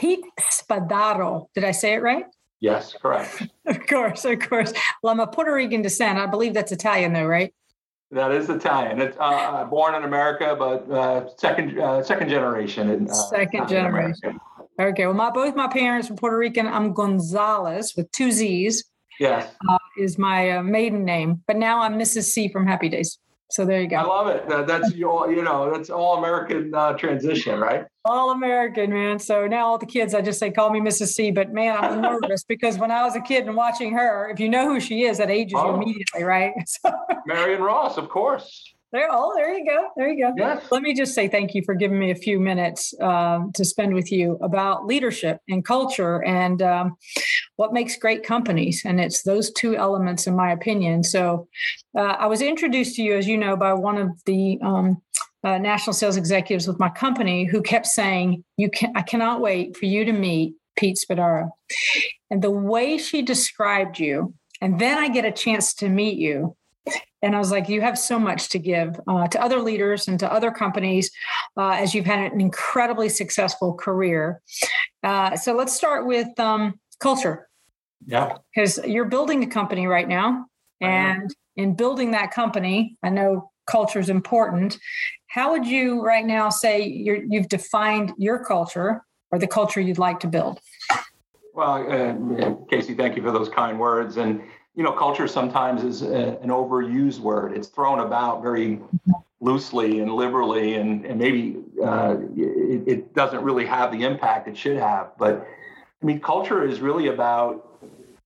Pete Spadaro. Did I say it right? Yes, correct. of course, of course. Well, I'm a Puerto Rican descent. I believe that's Italian, though, right? That is Italian. It's uh, uh born in America, but uh, second uh, second generation. In, uh, second generation. Okay. Well, my both my parents were Puerto Rican. I'm Gonzalez with two Z's. Yes. Uh, is my uh, maiden name, but now I'm Mrs. C from Happy Days. So there you go. I love it. That's your, you know, that's all American uh, transition, right? All American, man. So now all the kids, I just say, call me Mrs. C. But man, I'm nervous because when I was a kid and watching her, if you know who she is, that ages oh. you immediately, right? So, Marion Ross, of course. There, oh, there you go. There you go. Yes. Let me just say thank you for giving me a few minutes um, to spend with you about leadership and culture and um, what makes great companies. And it's those two elements, in my opinion. So uh, I was introduced to you, as you know, by one of the um, uh, national sales executives with my company who kept saying, "You can, I cannot wait for you to meet Pete Spadaro." And the way she described you, and then I get a chance to meet you and I was like, you have so much to give uh, to other leaders and to other companies uh, as you've had an incredibly successful career. Uh, so let's start with um, culture. Yeah. Because you're building a company right now. And in building that company, I know culture is important. How would you right now say you have defined your culture or the culture you'd like to build? Well, uh, Casey, thank you for those kind words. And you know, culture sometimes is a, an overused word. It's thrown about very loosely and liberally, and, and maybe uh, it, it, doesn't really have the impact it should have. But I mean, culture is really about,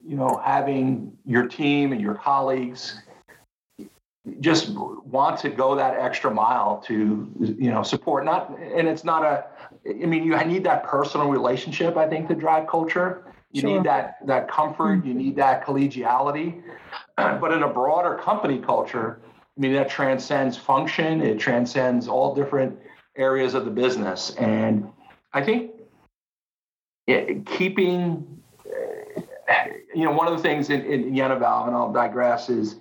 you know, having your team and your colleagues just want to go that extra mile to, you know, support. Not, and it's not a. I mean, you need that personal relationship. I think to drive culture you sure. need that that comfort. You need that collegiality. But in a broader company culture, I mean that transcends function. It transcends all different areas of the business, and I think it, keeping you know one of the things in, in Unival, and I'll digress, is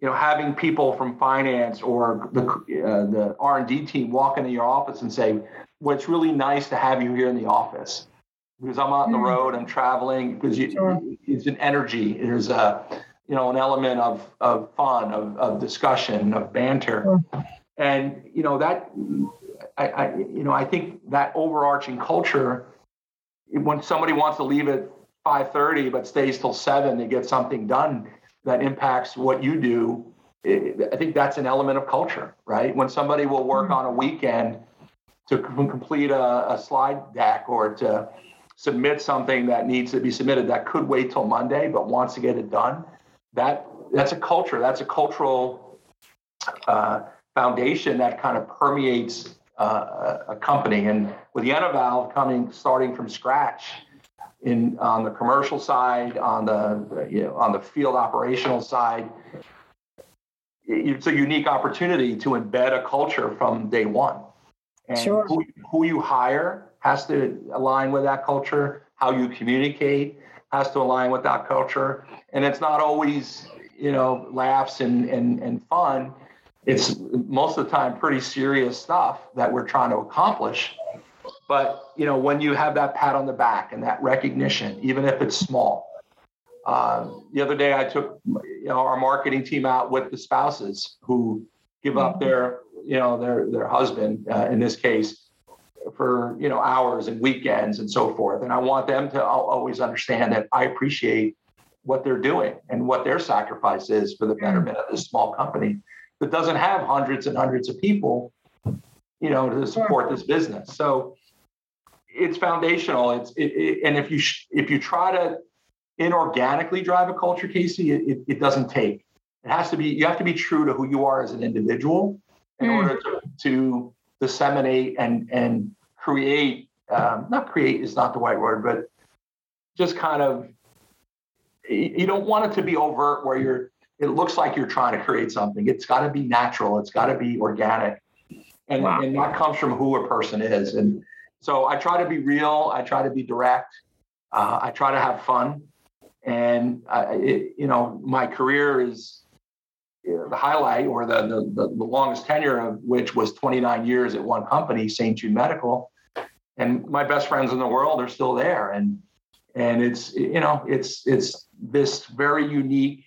you know having people from finance or the uh, the R and D team walk into your office and say, "Well, it's really nice to have you here in the office." Because I'm out on the mm. road, I'm traveling, because you, sure. it's an energy. There's a, you know, an element of, of fun, of, of discussion, of banter. Sure. And, you know, that, I, I, you know, I think that overarching culture, when somebody wants to leave at 5.30 but stays till 7 to get something done that impacts what you do, I think that's an element of culture, right? When somebody will work mm-hmm. on a weekend to complete a, a slide deck or to submit something that needs to be submitted that could wait till Monday but wants to get it done, that that's a culture. That's a cultural uh, foundation that kind of permeates uh, a company. And with Unival coming starting from scratch in on the commercial side, on the you know on the field operational side, it's a unique opportunity to embed a culture from day one. And sure. who, who you hire has to align with that culture. How you communicate has to align with that culture. And it's not always, you know, laughs and, and, and fun. It's most of the time pretty serious stuff that we're trying to accomplish. But, you know, when you have that pat on the back and that recognition, even if it's small. Uh, the other day, I took you know our marketing team out with the spouses who give up mm-hmm. their you know their their husband uh, in this case for you know hours and weekends and so forth. And I want them to always understand that I appreciate what they're doing and what their sacrifice is for the mm. betterment of this small company that doesn't have hundreds and hundreds of people, you know, to support this business. So it's foundational. It's it, it, and if you sh- if you try to inorganically drive a culture, Casey, it, it, doesn't take. It has to be. You have to be true to who you are as an individual in mm. order to, to disseminate and and create um, not create is not the right word but just kind of you don't want it to be overt where you're it looks like you're trying to create something. It's got to be natural. It's got to be organic. And, wow. and that comes from who a person is. And so i try to be real. I try to be direct. Uh, i try to have fun. And uh, it, you know my career is the highlight or the, the, the longest tenure of which was 29 years at one company, St. Jude Medical. And my best friends in the world are still there. And and it's you know it's it's this very unique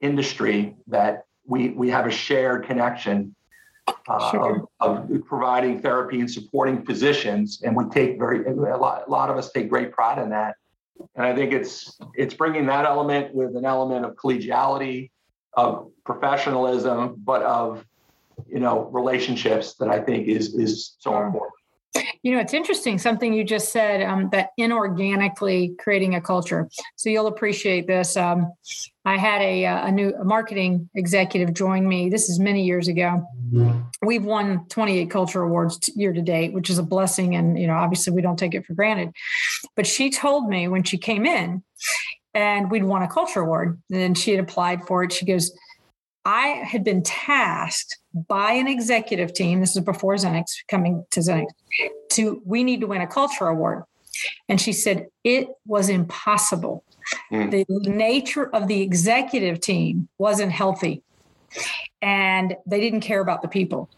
industry that we we have a shared connection uh, sure. of, of, providing therapy and supporting physicians, and we take very a lot, a lot of us take great pride in that. And I think it's it's bringing that element with an element of collegiality, of professionalism, but of you know relationships that I think is is so important. You know, it's interesting something you just said um, that inorganically creating a culture. So you'll appreciate this. Um, I had a, uh, a new marketing executive join me. This is many years ago. We've won 28 culture awards year to date, which is a blessing. And, you know, obviously we don't take it for granted. But she told me when she came in and we'd won a culture award and she had applied for it, she goes, I had been tasked by an executive team, this is before Zenix coming to Zenix, to we need to win a culture award. And she said it was impossible. Mm. The nature of the executive team wasn't healthy and they didn't care about the people.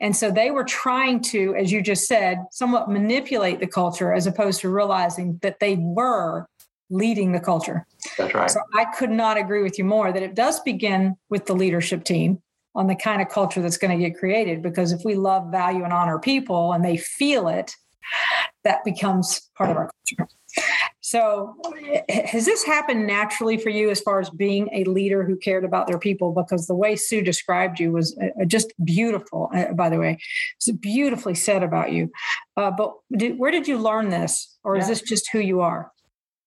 And so they were trying to, as you just said, somewhat manipulate the culture as opposed to realizing that they were leading the culture. That's right. So I could not agree with you more that it does begin with the leadership team on the kind of culture that's going to get created. Because if we love, value, and honor people and they feel it, that becomes part of our culture. So, has this happened naturally for you as far as being a leader who cared about their people? Because the way Sue described you was uh, just beautiful, uh, by the way. It's beautifully said about you. Uh, but did, where did you learn this? Or is this just who you are?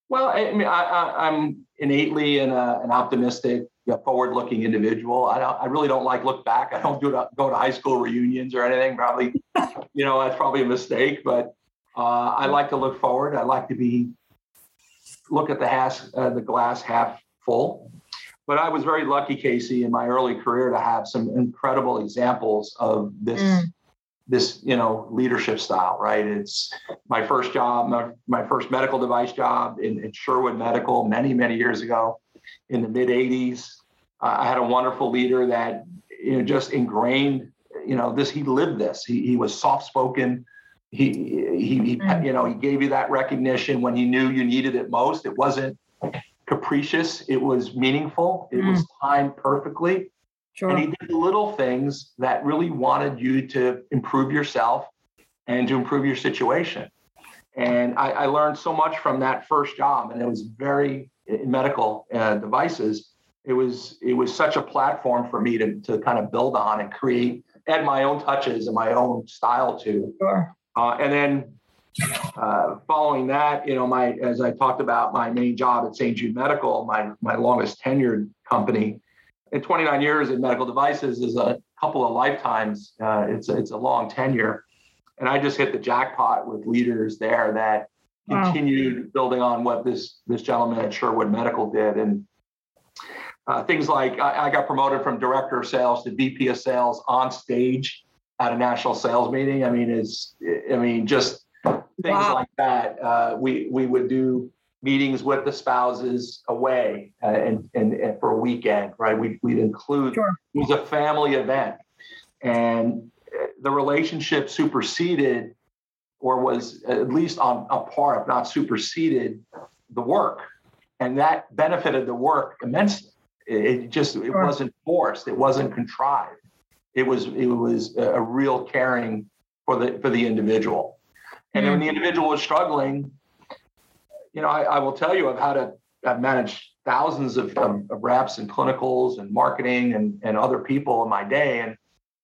Well, I mean, I, am innately an, uh, an optimistic, forward-looking individual. I don't, I really don't like look back. I don't do to, go to high school reunions or anything. Probably, you know, that's probably a mistake. But uh, I like to look forward. I like to be look at the has, uh, the glass half full. But I was very lucky, Casey, in my early career to have some incredible examples of this. Mm this you know leadership style right? It's my first job my, my first medical device job in, in, sherwood medical many many years ago in the mid 80s uh, i had a wonderful leader that you know just ingrained you know this he lived this. He, he was soft spoken he he, he mm. you know he gave you that recognition when he knew you needed it most. It wasn't capricious. It was meaningful. It mm. was timed perfectly Sure. And he did little things that really wanted you to improve yourself and to improve your situation. And I, I learned so much from that first job, and it was very in medical uh, devices. It was it was such a platform for me to to kind of build on and create, add my own touches and my own style to. Sure. Uh, and then uh, following that, you know, my as I talked about my main job at St. Jude Medical, my my longest tenured company, in 29 years in medical devices is a couple of lifetimes. Uh, it's a, it's a long tenure, and I just hit the jackpot with leaders there that wow. continued building on what this this gentleman at Sherwood Medical did, and uh, things like I, I, got promoted from director of sales to VP of sales on stage at a national sales meeting. I mean, it's I mean just things wow. like that. Uh, we we would do meetings with the spouses away uh, and, and, and, for a weekend, right? We'd, we'd include, sure. it was a family event. And uh, the relationship superseded or was at least on a par, if not superseded, the work. And that benefited the work immensely. It just it sure. wasn't forced. It wasn't contrived. It was it was a real caring for the for the individual. And mm-hmm. when the individual was struggling, you know, I, I, will tell you, I've had a, I've managed thousands of, of, of, reps and clinicals and marketing and, and other people in my day and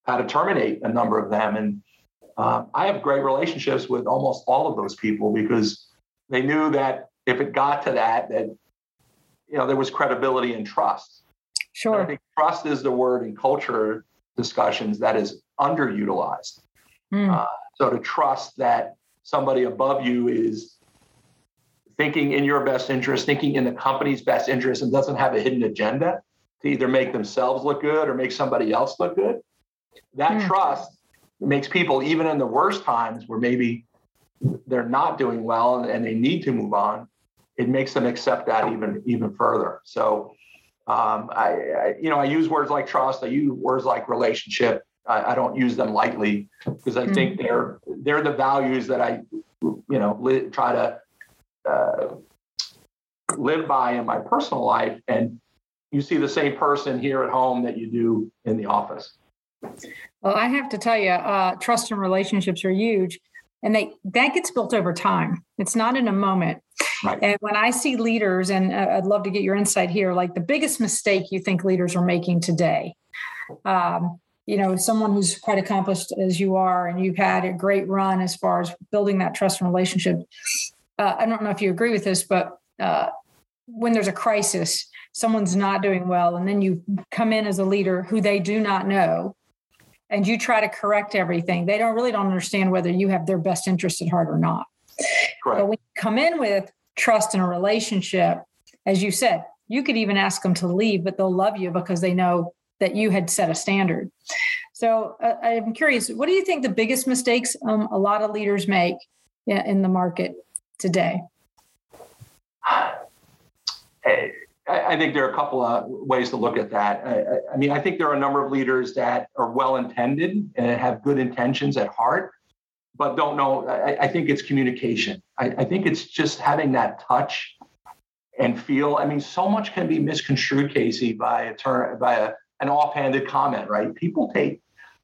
had to terminate a number of them. And um, I have great relationships with almost all of those people because they knew that if it got to that, that, you know, there was credibility and trust. Sure. And I think trust is the word in culture discussions that is underutilized. Mm. Uh, so to trust that somebody above you is thinking in your best interest, thinking in the company's best interest, and doesn't have a hidden agenda to either make themselves look good or make somebody else look good. That mm. trust makes people, even in the worst times where maybe they're not doing well and, and, they need to move on, it makes them accept that even even further. So, um, I, I, you know, I use words like trust. I use words like relationship. I, I don't use them lightly because I mm-hmm. think they're they're the values that I, you know, li- try to uh, live by in my personal life. And you see the same person here at home that you do in the office. Well, I have to tell you, uh, trust and relationships are huge, and they that gets built over time. It's not in a moment. Right. And when I see leaders, and uh, I'd love to get your insight here, like the biggest mistake you think leaders are making today. Um, you know, someone who's quite accomplished as you are, and you've had a great run as far as building that trust and relationship. Uh, I don't know if you agree with this, but uh, when there's a crisis, someone's not doing well, and then you come in as a leader who they do not know, and you try to correct everything. They don't really don't understand whether you have their best interest at heart or not. Correct. But when you come in with trust in a relationship, as you said, you could even ask them to leave, but they'll love you because they know that you had set a standard. So uh, I'm curious, what do you think the biggest mistakes um, a lot of leaders make in the market today? Hey, I think there are a couple of ways to look at that. I, I mean, I think there are a number of leaders that are well intended and have good intentions at heart, but don't know. I, I think it's communication. I, I, think it's just having that touch and feel. I mean, so much can be misconstrued, Casey, by a turn by a, an offhanded comment, right? People take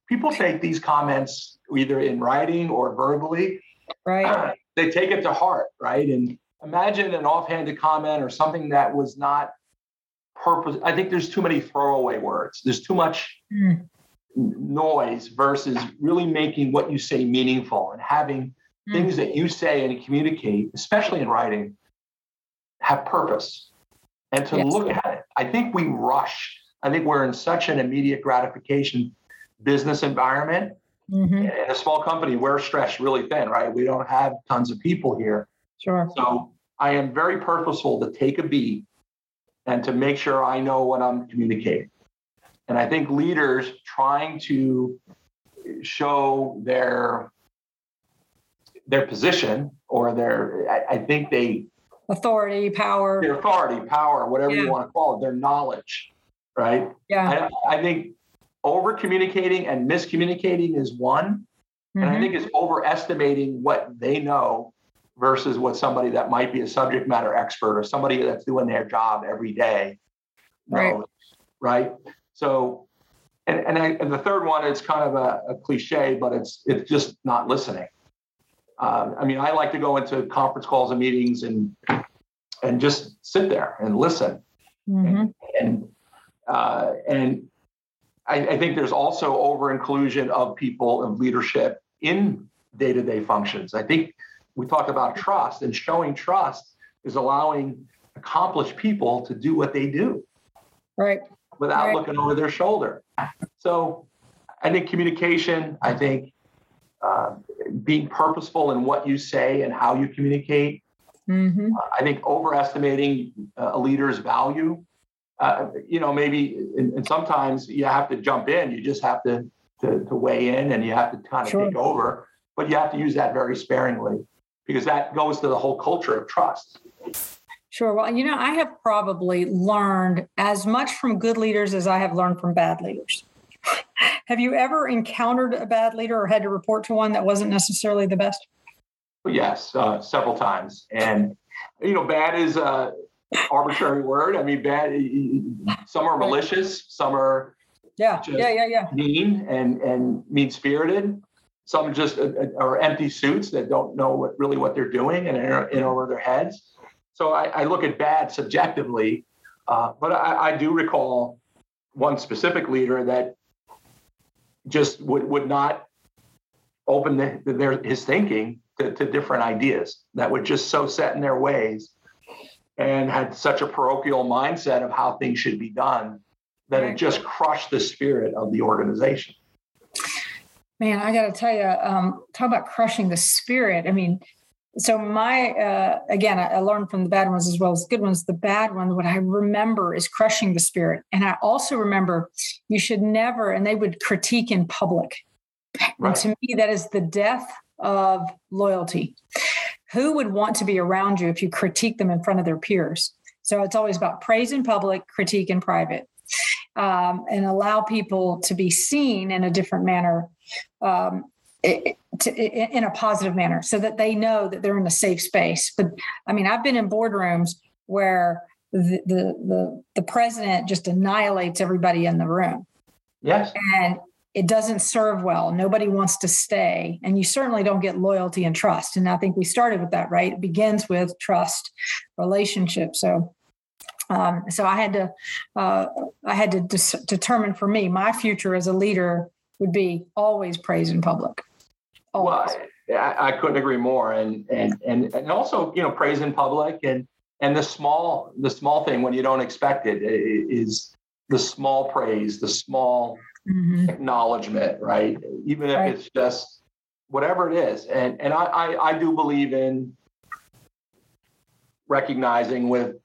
people take these comments either in writing or verbally. Right. Uh, they take it to heart, right? And imagine an offhanded comment or something that was not purpose. I think there's too many throwaway words. There's too much mm. noise versus really making what you say meaningful and having mm. things that you say and communicate, especially in writing, have purpose and to yes. look at it. I think we rush. I think we're in such an immediate gratification business environment. Mm-hmm. In a small company, we're stretched really thin, right? We don't have tons of people here. Sure. So I am very purposeful to take a beat and to make sure I know what I'm communicating. And I think leaders trying to show their their position or their I, I think they authority, power, their authority, power, whatever yeah. you want to call it, their knowledge, right? Yeah. I, I think over communicating and miscommunicating is one. Mm-hmm. And I mm-hmm. think it's overestimating what they know versus what somebody that might be a subject matter expert or somebody that's doing their job every day knows, right? right? So, and and, I, and the third one it's kind of a, a, cliche, but it's it's just not listening. Um, I mean, I like to go into conference calls and meetings and and just sit there and listen, mm-hmm. and and, uh, and I, I think there's also over inclusion of people of leadership in day to day functions. I think we talk about trust and showing trust is allowing accomplished people to do what they do right without right. looking over their shoulder so i think communication i think uh, being purposeful in what you say and how you communicate mm-hmm. uh, i think overestimating uh, a leader's value uh, you know maybe and, and, sometimes you have to jump in you just have to to, to weigh in and you have to kind of sure. take over but you have to use that very sparingly because that goes to the whole culture of trust. Sure. Well, you know, I have probably learned as much from good leaders as I have learned from bad leaders. have you ever encountered a bad leader or had to report to one that wasn't necessarily the best? Yes, uh, several times. And, you know, bad is a arbitrary word. I mean, bad, some are malicious, some are yeah, yeah, yeah, yeah. mean and, and mean spirited. Some just uh, uh, are empty suits that don't know what really what they're doing and are in over their heads. So I, I look at bad subjectively, uh, but I, I, do recall one specific leader that just would, would not open the, their, his thinking to, to different ideas that were just so set in their ways and had such a parochial mindset of how things should be done that it just crushed the spirit of the organization. Man, I got to tell you, um, talk about crushing the spirit. I mean, so my uh, again, I, I learned from the bad ones as well as the good ones. The bad one, what I remember is crushing the spirit, and I also remember you should never. And they would critique in public, right. and to me, that is the death of loyalty. Who would want to be around you if you critique them in front of their peers? So it's always about praise in public, critique in private. um, and allow people to be seen in a different manner um, it, to, in a positive manner so that they know that they're in a safe space but i mean i've been in boardrooms where the, the the the president just annihilates everybody in the room yes and it doesn't serve well. Nobody wants to stay. And you certainly don't get loyalty and trust. And I think we started with that, right? It begins with trust, relationship. So, um, so I had to, uh, I had to dis- determine for me, my future as a leader would be always praise in public. Always. Well, I, I couldn't agree more. And, and, and, and also, you know, praise in public and, and the small, the small thing when you don't expect it is the small praise, the small mm-hmm. acknowledgement, right? Even if right. it's just whatever it is. And and I, I, I do believe in recognizing with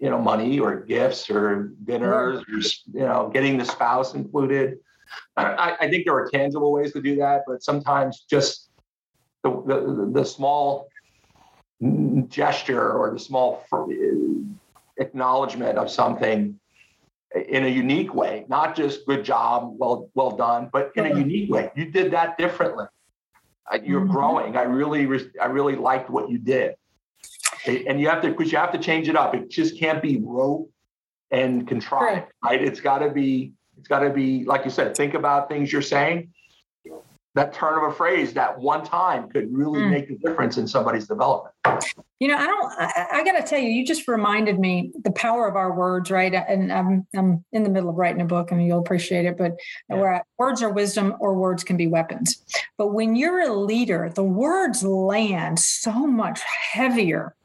you know money or gifts or dinners or you know getting the spouse included. I, I think there are tangible ways to do that, but sometimes just the the, the small gesture or the small acknowledgement of something in a unique way, not just good job, well well done, but in a unique way. You did that differently. You're mm-hmm. growing. I really I really liked what you did, and you have to because you have to change it up. It just can't be rote and contrived, right? right? It's got to be it's got to be like you said. Think about things you're saying that turn of a phrase that one time could really mm. make a difference in somebody's development. You know, I don't, I, I got to tell you, you just reminded me the power of our words, right? And I'm, I'm in the middle of writing a book and you'll appreciate it, but yeah. where words are wisdom or words can be weapons. But when you're a leader, the words land so much heavier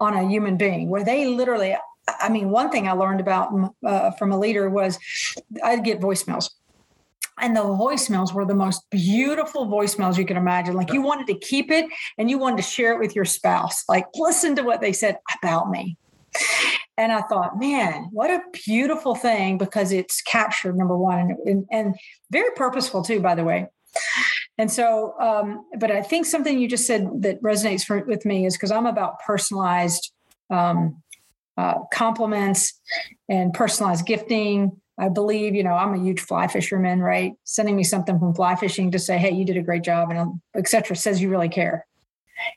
on a human being where they literally, I mean, one thing I learned about uh, from a leader was I'd get voicemails and the voicemails were the most beautiful voicemails you could imagine. Like you wanted to keep it and you wanted to share it with your spouse. Like, listen to what they said about me. And I thought, man, what a beautiful thing because it's captured, number one, and, and, and very purposeful too, by the way. And so, um, but I think something you just said that resonates for, with me is because I'm about personalized um, uh, compliments and personalized gifting I believe, you know, I'm a huge fly fisherman, right? Sending me something from fly fishing to say, hey, you did a great job, and etc. says you really care.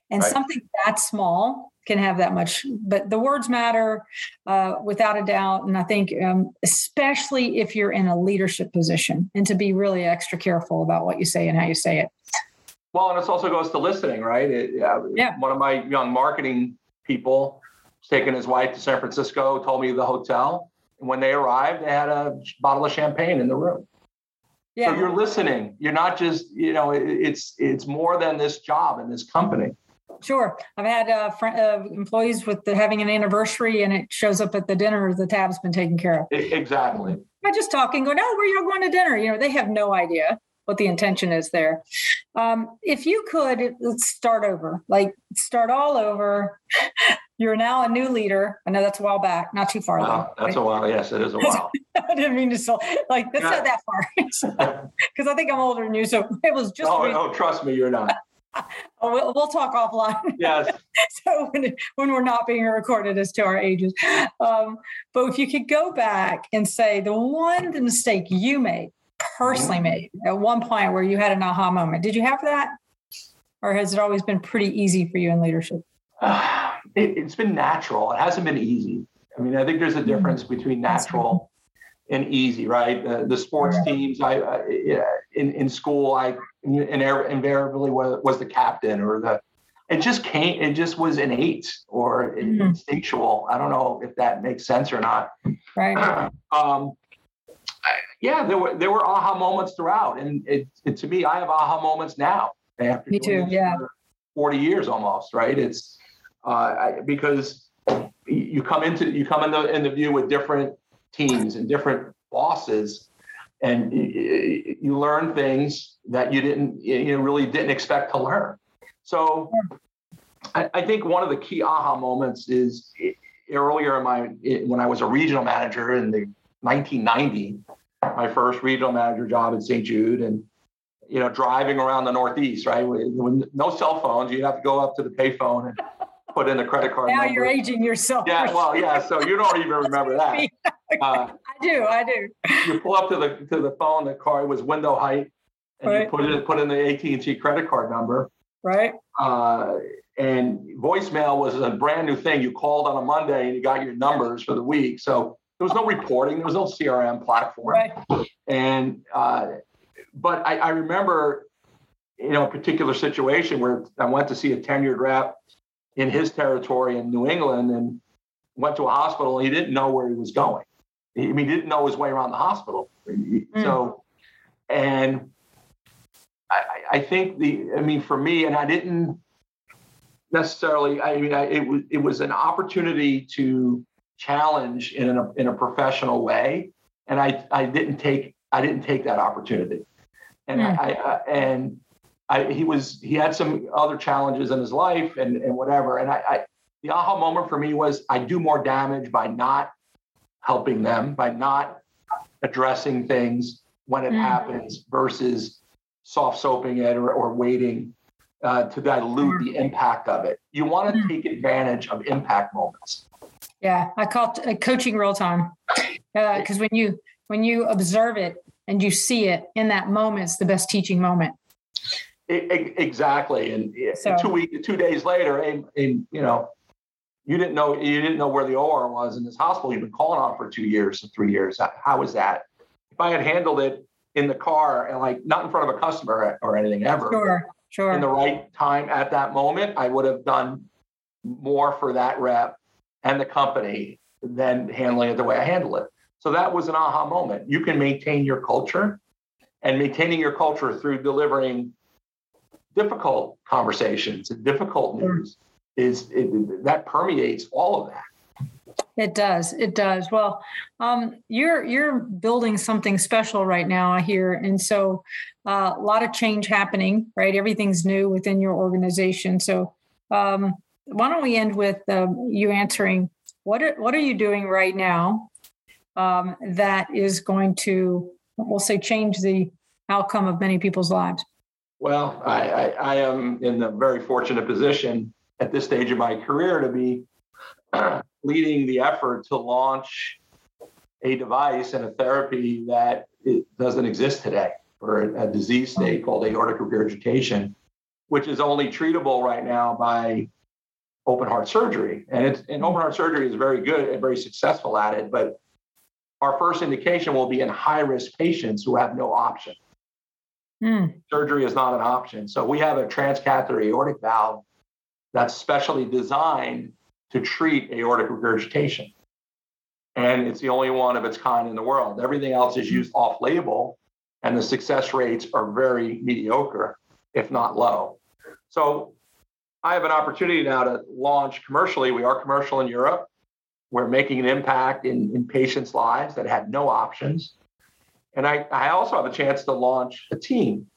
And right. something that small can have that much, but the words matter uh, without a doubt. And I think, um, especially if you're in a leadership position, and to be really extra careful about what you say and how you say it. Well, and it also goes to listening, right? It, uh, yeah. One of my young marketing people was taking his wife to San Francisco, told me the hotel when they arrived, they had a bottle of champagne in the room. Yeah. So you're listening. You're not just, you know, it's it's more than this job and this company. Sure, I've had uh, fr- uh, employees with the, having an anniversary, and it shows up at the dinner. The tab's been taken care of. Exactly. I just talking, going, "Oh, where you going to dinner?" You know, they have no idea what the intention is there. Um, if you could, let's start over. Like start all over. You're now a new leader. I know that's a while back, not too far wow, though. That's right? a while. Yes, it is a while. I didn't mean to so like that's not that far because I think I'm older than you. So it was just. Oh, oh trust me, you're not. we'll, we'll, talk offline. Yes. so when, when we're not being recorded as to our ages, um, but if you could go back and say the one mistake you made personally mm-hmm. made at one point where you had an aha moment, did you have that, or has it always been pretty easy for you in leadership? Uh, it, has been natural. It hasn't been easy. I mean, I think there's a difference between natural and easy, right? Uh, the sports teams, I, I in in school, I invariably was, was the captain or the. It just came. It just was innate or mm-hmm. instinctual. I don't know if that makes sense or not. Right. um, yeah, there were there were aha moments throughout, and it, it to me, I have aha moments now. After me too. Yeah. Forty years almost, right? It's uh, because you come into you come in the in the view with different teams and different bosses, and you, learn things that you didn't you really didn't expect to learn. So, I, I think one of the key aha moments is earlier in my when I was a regional manager in the 1990, my first regional manager job at St. Jude, and you know driving around the Northeast, right? With no cell phones, you'd have to go up to the payphone and put in a credit card. Now number. you're aging yourself. Yeah, well, yeah. So you don't even remember that. Uh, I do, I do. You pull up to the to the phone, the car was window height, and right. you put it put in the AT and T credit card number. Right. Uh, and voicemail was a brand new thing. You called on a Monday and you got your numbers for the week. So there was no reporting. There was no CRM platform. Right. And uh, but I, I remember, you know, a particular situation where I went to see a tenured rep in his territory in New England and went to a hospital and he didn't know where he was going. I mean, he didn't know his way around the hospital. Mm. So, and I, I, think the, I mean, for me, and I didn't necessarily, I mean, I, it was, it was an opportunity to challenge in a, in a professional way. And I, I didn't take, I didn't take that opportunity. And mm. I, I, and I, he was, he had some other challenges in his life and, and whatever. And I, I, the aha moment for me was I do more damage by not helping them, by not addressing things when it mm. happens versus soft soaping it or, or waiting uh, to dilute the impact of it. You want to mm. take advantage of impact moments. Yeah, I call it uh, coaching real time because uh, when you when you observe it and you see it in that moment, it's the best teaching moment. Exactly, and so, two week, two days later, and, and you know, you didn't know you didn't know where the OR was in this hospital you've been calling on for two years or three years. How was that? If I had handled it in the car and like not in front of a customer or anything ever, sure, sure, in the right time at that moment, I would have done more for that rep and the company than handling it the way I handle it. So that was an aha moment. You can maintain your culture and maintaining your culture through delivering difficult conversations and difficult news is it, that permeates all of that. It does. It does. Well, um, you're you're building something special right now, I hear, and so uh, a lot of change happening. Right, everything's new within your organization. So, um, why don't we end with uh, you answering what are, what are you doing right now um, that is going to, we'll say, change the outcome of many people's lives? Well, I, I, I am in a very fortunate position at this stage of my career to be leading the effort to launch a device and a therapy that doesn't exist today for a, disease state called aortic regurgitation, which is only treatable right now by open heart surgery. And it's and open heart surgery is very good and very successful at it, but our first indication will be in high risk patients who have no option. Mm. Surgery is not an option. So we have a transcatheter aortic valve that's specially designed to treat aortic regurgitation. And it's the only one of its kind in the world. Everything else is used off label, and the success rates are very mediocre, if not low. So I have an opportunity now to launch commercially. We are commercial in Europe. We're making an impact in, in patients' lives that had no options. And I, I also have a chance to launch a team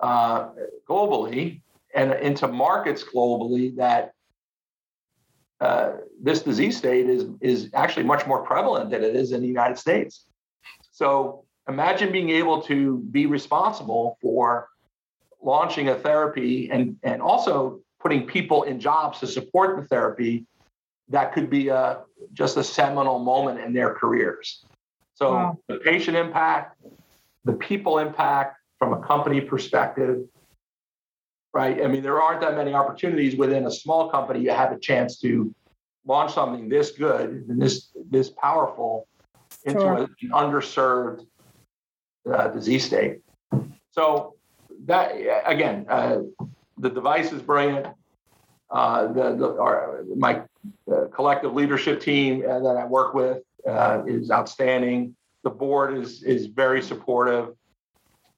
uh, globally and into markets globally that uh, this disease state is is actually much more prevalent than it is in the United States. So imagine being able to be responsible for launching a therapy and and also putting people in jobs to support the therapy that could be a just a seminal moment in their careers. So wow. the patient impact, the people impact from a company perspective, right? I mean, there aren't that many opportunities within a small company you have a chance to launch something this good and this this powerful into sure. an underserved uh, disease state. So that again, uh, the device is brilliant. Uh, the, the our, my uh, collective leadership team uh, that I work with uh, is outstanding. The board is is very supportive.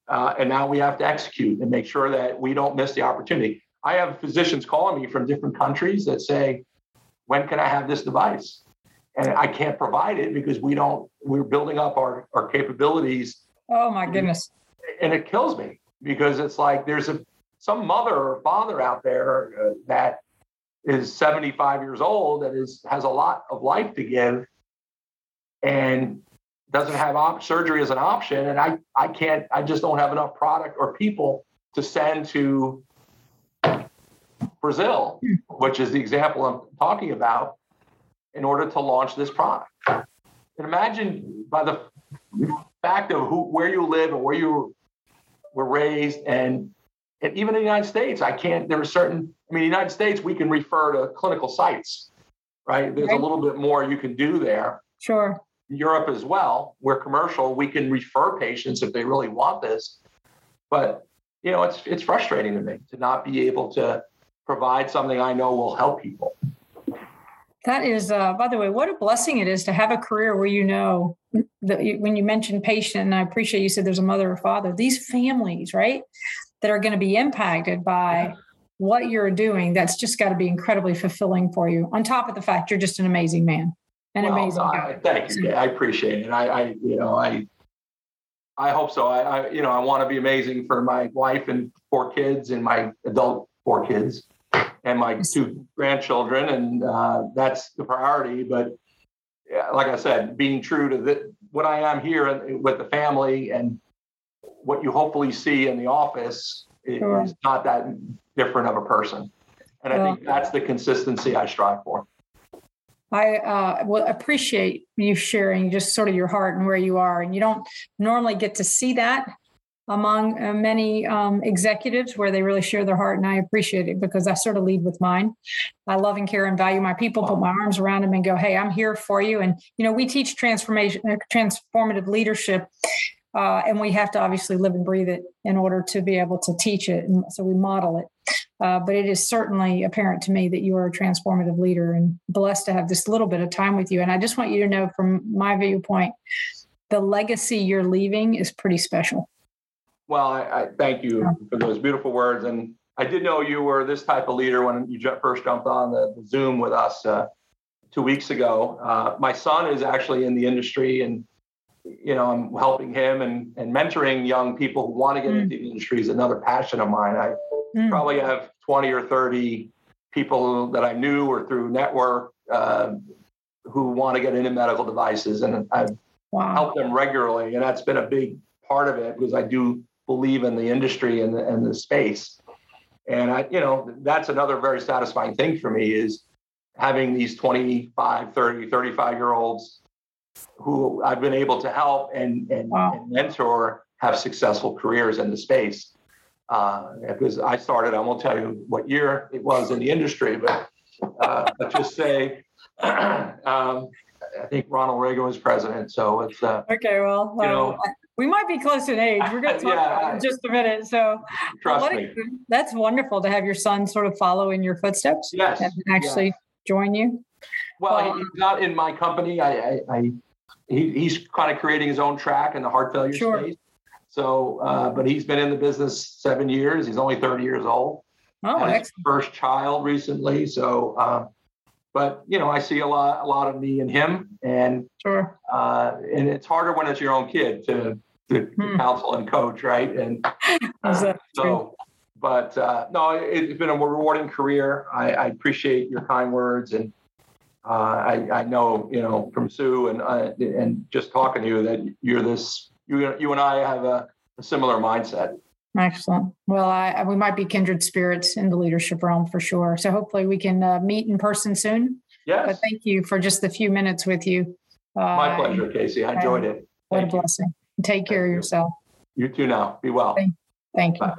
Uh, and now we have to execute and make sure that we don't miss the opportunity. I have physicians calling me from different countries that say, when can I have this device? And I can't provide it because we don't, we're building up our, our capabilities. Oh my goodness. And it kills me because it's like there's a, some mother or father out there uh, that is 75 years old that is has a lot of life to give and doesn't have op- surgery as an option, and I I can't I just don't have enough product or people to send to Brazil, which is the example I'm talking about, in order to launch this product. And imagine by the fact of who, where you live and where you were raised, and, and even in the United States, I can't. There are certain. I mean, in the United States, we can refer to clinical sites, right? There's right. a little bit more you can do there. Sure. Europe as well, where commercial, we can refer patients if they really want this. But you know, it's it's frustrating to me to not be able to provide something I know will help people. That is, uh, by the way, what a blessing it is to have a career where you know that you, when you mentioned patient, and I appreciate you said there's a mother or father, these families, right, that are going to be impacted by what you're doing, that's just got to be incredibly fulfilling for you. On top of the fact you're just an amazing man, an well, amazing guy. Thank you. I appreciate it. I, I, you know, I, I hope so. I, I you know, I want to be amazing for my wife and four kids and my adult four kids and my two grandchildren, and uh, that's the priority. But yeah, like I said, being true to the, what I am here with the family and what you hopefully see in the office sure. is not that different of a person. And I think that's the consistency I strive for. I uh, will appreciate you sharing just sort of your heart and where you are. And you don't normally get to see that among uh, many um, executives where they really share their heart. And I appreciate it because I sort of lead with mine. I love and care and value my people, put my arms around them and go, hey, I'm here for you. And, you know, we teach transformation, uh, transformative leadership. Uh, and we have to obviously live and breathe it in order to be able to teach it. And so we model it. Uh, but it is certainly apparent to me that you are a transformative leader and blessed to have this little bit of time with you. And I just want you to know from my viewpoint, the legacy you're leaving is pretty special. Well, I, I, thank you for those beautiful words. And I did know you were this type of leader when you first jumped on the, the Zoom with us uh, two weeks ago. Uh, my son is actually in the industry, and you know I'm helping him and, and mentoring young people who want to get mm. into the industry is another passion of mine. I mm. probably have 20 or 30 people that I knew or through network uh, who want to get into medical devices, and I've wow. helped them regularly, and that's been a big part of it because I do believe in the industry and the, and the space. And I, you know, that's another very satisfying thing for me is having these 25, 30, 35 year olds who I've been able to help and, and, wow. and mentor have successful careers in the space. Uh, because I started, I won't tell you what year it was in the industry, but uh, let's just say um, I think Ronald Reagan was president. So it's uh, okay. Well, you know, we might be close in age. We're going to talk yeah, about in just a minute. So, trust me. that's wonderful to have your son sort of follow in your footsteps. Yes, and actually join you. Well, um, he's not in my company. I, I, I he, he's kind of creating his own track in the heart failure sure. space. So, uh, but he's been in the business seven years. He's only 30 years old. Oh, his first child recently. So, uh, but you know, I see a lot, a lot of me in him, and sure. Uh, and it's harder when it's your own kid to to, hmm. counsel and coach, right? And uh, so, but uh, no, it, has been a rewarding career. I, I appreciate your kind words, and uh, I, I know you know from Sue and uh, and just talking to you that you're this. You you and I have a, a similar mindset. Excellent. Well, I, we might be kindred spirits in the leadership realm for sure. So hopefully we can uh, meet in person soon. Yes. But thank you for just the few minutes with you. Uh, My pleasure, Casey. I enjoyed it. What thank a blessing. Take care thank of yourself. You. you too now. Be well. Thank, thank you. Bye.